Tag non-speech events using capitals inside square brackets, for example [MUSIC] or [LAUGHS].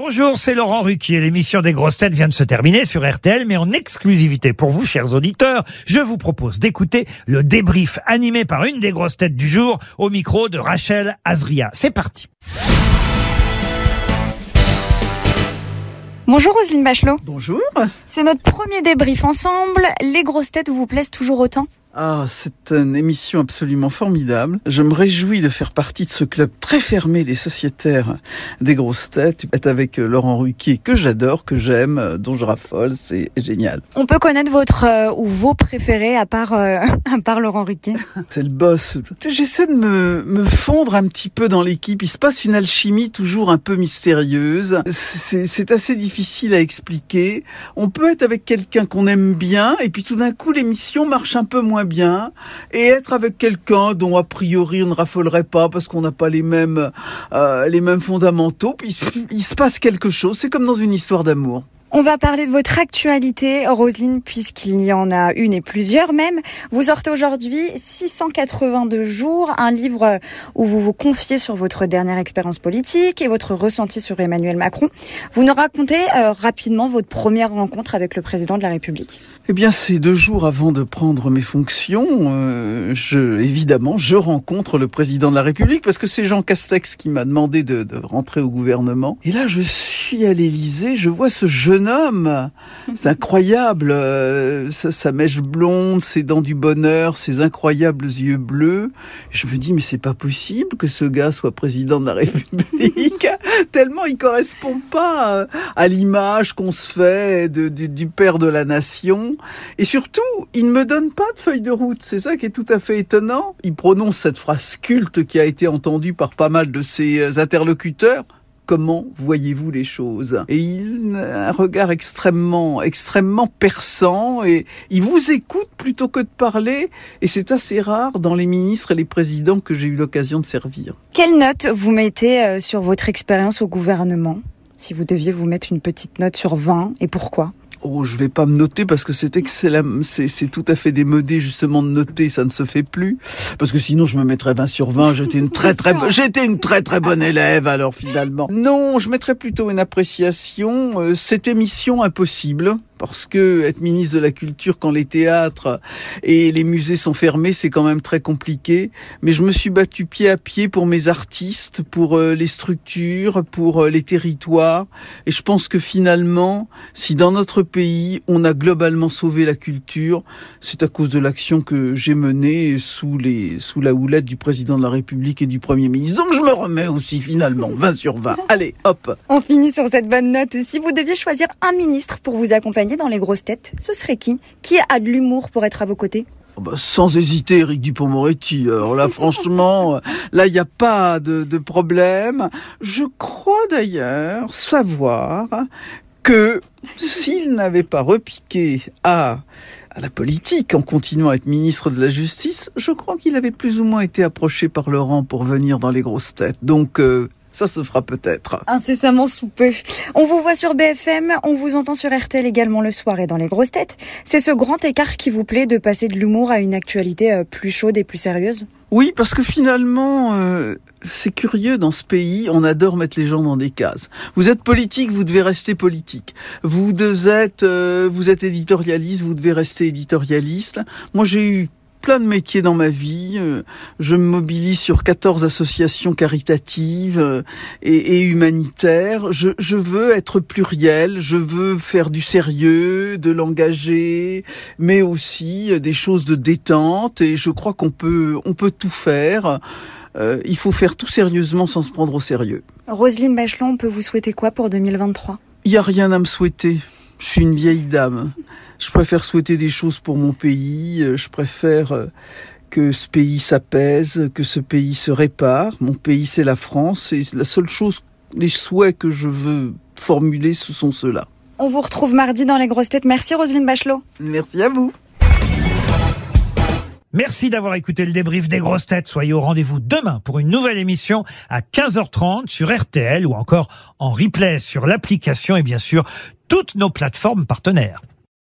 Bonjour, c'est Laurent Ruquier. L'émission des grosses têtes vient de se terminer sur RTL, mais en exclusivité pour vous, chers auditeurs, je vous propose d'écouter le débrief animé par une des grosses têtes du jour au micro de Rachel Azria. C'est parti. Bonjour Roselyne Bachelot. Bonjour. C'est notre premier débrief ensemble. Les grosses têtes vous plaisent toujours autant? Ah, c'est une émission absolument formidable. Je me réjouis de faire partie de ce club très fermé des sociétaires des grosses têtes. Être avec euh, Laurent Ruquier, que j'adore, que j'aime, euh, dont je raffole, c'est génial. On peut connaître votre euh, ou vos préférés à part, euh, [LAUGHS] à part Laurent Ruquier. C'est le boss. J'essaie de me, me fondre un petit peu dans l'équipe. Il se passe une alchimie toujours un peu mystérieuse. C'est c'est assez difficile à expliquer. On peut être avec quelqu'un qu'on aime bien et puis tout d'un coup l'émission marche un peu moins bien et être avec quelqu'un dont a priori on ne raffolerait pas parce qu'on n'a pas les mêmes euh, les mêmes fondamentaux. Puis il se passe quelque chose. C'est comme dans une histoire d'amour. On va parler de votre actualité, Roselyne, puisqu'il y en a une et plusieurs même. Vous sortez aujourd'hui 682 jours, un livre où vous vous confiez sur votre dernière expérience politique et votre ressenti sur Emmanuel Macron. Vous nous racontez euh, rapidement votre première rencontre avec le président de la République. Eh bien, c'est deux jours avant de prendre mes fonctions. euh, je, évidemment, je rencontre le président de la République parce que c'est Jean Castex qui m'a demandé de, de rentrer au gouvernement. Et là, je suis à l'Élysée, je vois ce jeune homme. C'est incroyable. euh, sa, sa mèche blonde, ses dents du bonheur, ses incroyables yeux bleus. Je me dis, mais c'est pas possible que ce gars soit président de la République. [LAUGHS] Tellement il correspond pas à l'image qu'on se fait de- du, du père de la nation. Et surtout, il ne me donne pas de feuille de route. C'est ça qui est tout à fait étonnant. Il prononce cette phrase culte qui a été entendue par pas mal de ses euh, interlocuteurs. Comment voyez-vous les choses? Et il a un regard extrêmement, extrêmement perçant et il vous écoute plutôt que de parler. Et c'est assez rare dans les ministres et les présidents que j'ai eu l'occasion de servir. Quelle note vous mettez euh, sur votre expérience au gouvernement? Si vous deviez vous mettre une petite note sur 20, et pourquoi? Oh, je vais pas me noter parce que c'est excellent, c'est, tout à fait démodé justement de noter, ça ne se fait plus. Parce que sinon je me mettrais 20 sur 20, j'étais une [LAUGHS] très très, j'étais une très très bonne élève alors finalement. Non, je mettrais plutôt une appréciation, euh, cette émission impossible. Parce que être ministre de la Culture quand les théâtres et les musées sont fermés, c'est quand même très compliqué. Mais je me suis battu pied à pied pour mes artistes, pour euh, les structures, pour euh, les territoires. Et je pense que finalement, si dans notre pays, on a globalement sauvé la culture, c'est à cause de l'action que j'ai menée sous les, sous la houlette du président de la République et du premier ministre. Donc je me remets aussi finalement 20 sur 20. Allez, hop. On finit sur cette bonne note. Si vous deviez choisir un ministre pour vous accompagner dans les grosses têtes, ce serait qui? Qui a de l'humour pour être à vos côtés? Oh bah, sans hésiter, Eric Dupont-Moretti. Alors là, franchement, [LAUGHS] là, il n'y a pas de, de problème. Je crois d'ailleurs savoir que s'il [LAUGHS] n'avait pas repiqué à, à la politique en continuant à être ministre de la Justice, je crois qu'il avait plus ou moins été approché par Laurent pour venir dans les grosses têtes. Donc, euh, ça se fera peut-être. Incessamment sous peu. On vous voit sur BFM, on vous entend sur RTL également le soir et dans les grosses têtes. C'est ce grand écart qui vous plaît de passer de l'humour à une actualité euh, plus chaude et plus sérieuse? Oui, parce que finalement, euh, c'est curieux dans ce pays, on adore mettre les gens dans des cases. Vous êtes politique, vous devez rester politique. Vous deux êtes, euh, vous êtes éditorialiste, vous devez rester éditorialiste. Moi, j'ai eu plein de métiers dans ma vie. euh, Je me mobilise sur 14 associations caritatives euh, et, et humanitaires. Je, je veux être pluriel, je veux faire du sérieux, de l'engagé, mais aussi euh, des choses de détente. Et je crois qu'on peut, on peut tout faire. Euh, il faut faire tout sérieusement sans se prendre au sérieux. Roselyne Bachelot, on peut vous souhaiter quoi pour 2023 Il y a rien à me souhaiter. Je suis une vieille dame. Je préfère souhaiter des choses pour mon pays. Euh, Je préfère euh, que ce pays s'apaise, que ce pays se répare. Mon pays, c'est la France. Et la seule chose, les souhaits que je veux formuler, ce sont ceux-là. On vous retrouve mardi dans les grosses têtes. Merci Roselyne Bachelot. Merci à vous. Merci d'avoir écouté le débrief des grosses têtes. Soyez au rendez-vous demain pour une nouvelle émission à 15h30 sur RTL ou encore en replay sur l'application et bien sûr toutes nos plateformes partenaires.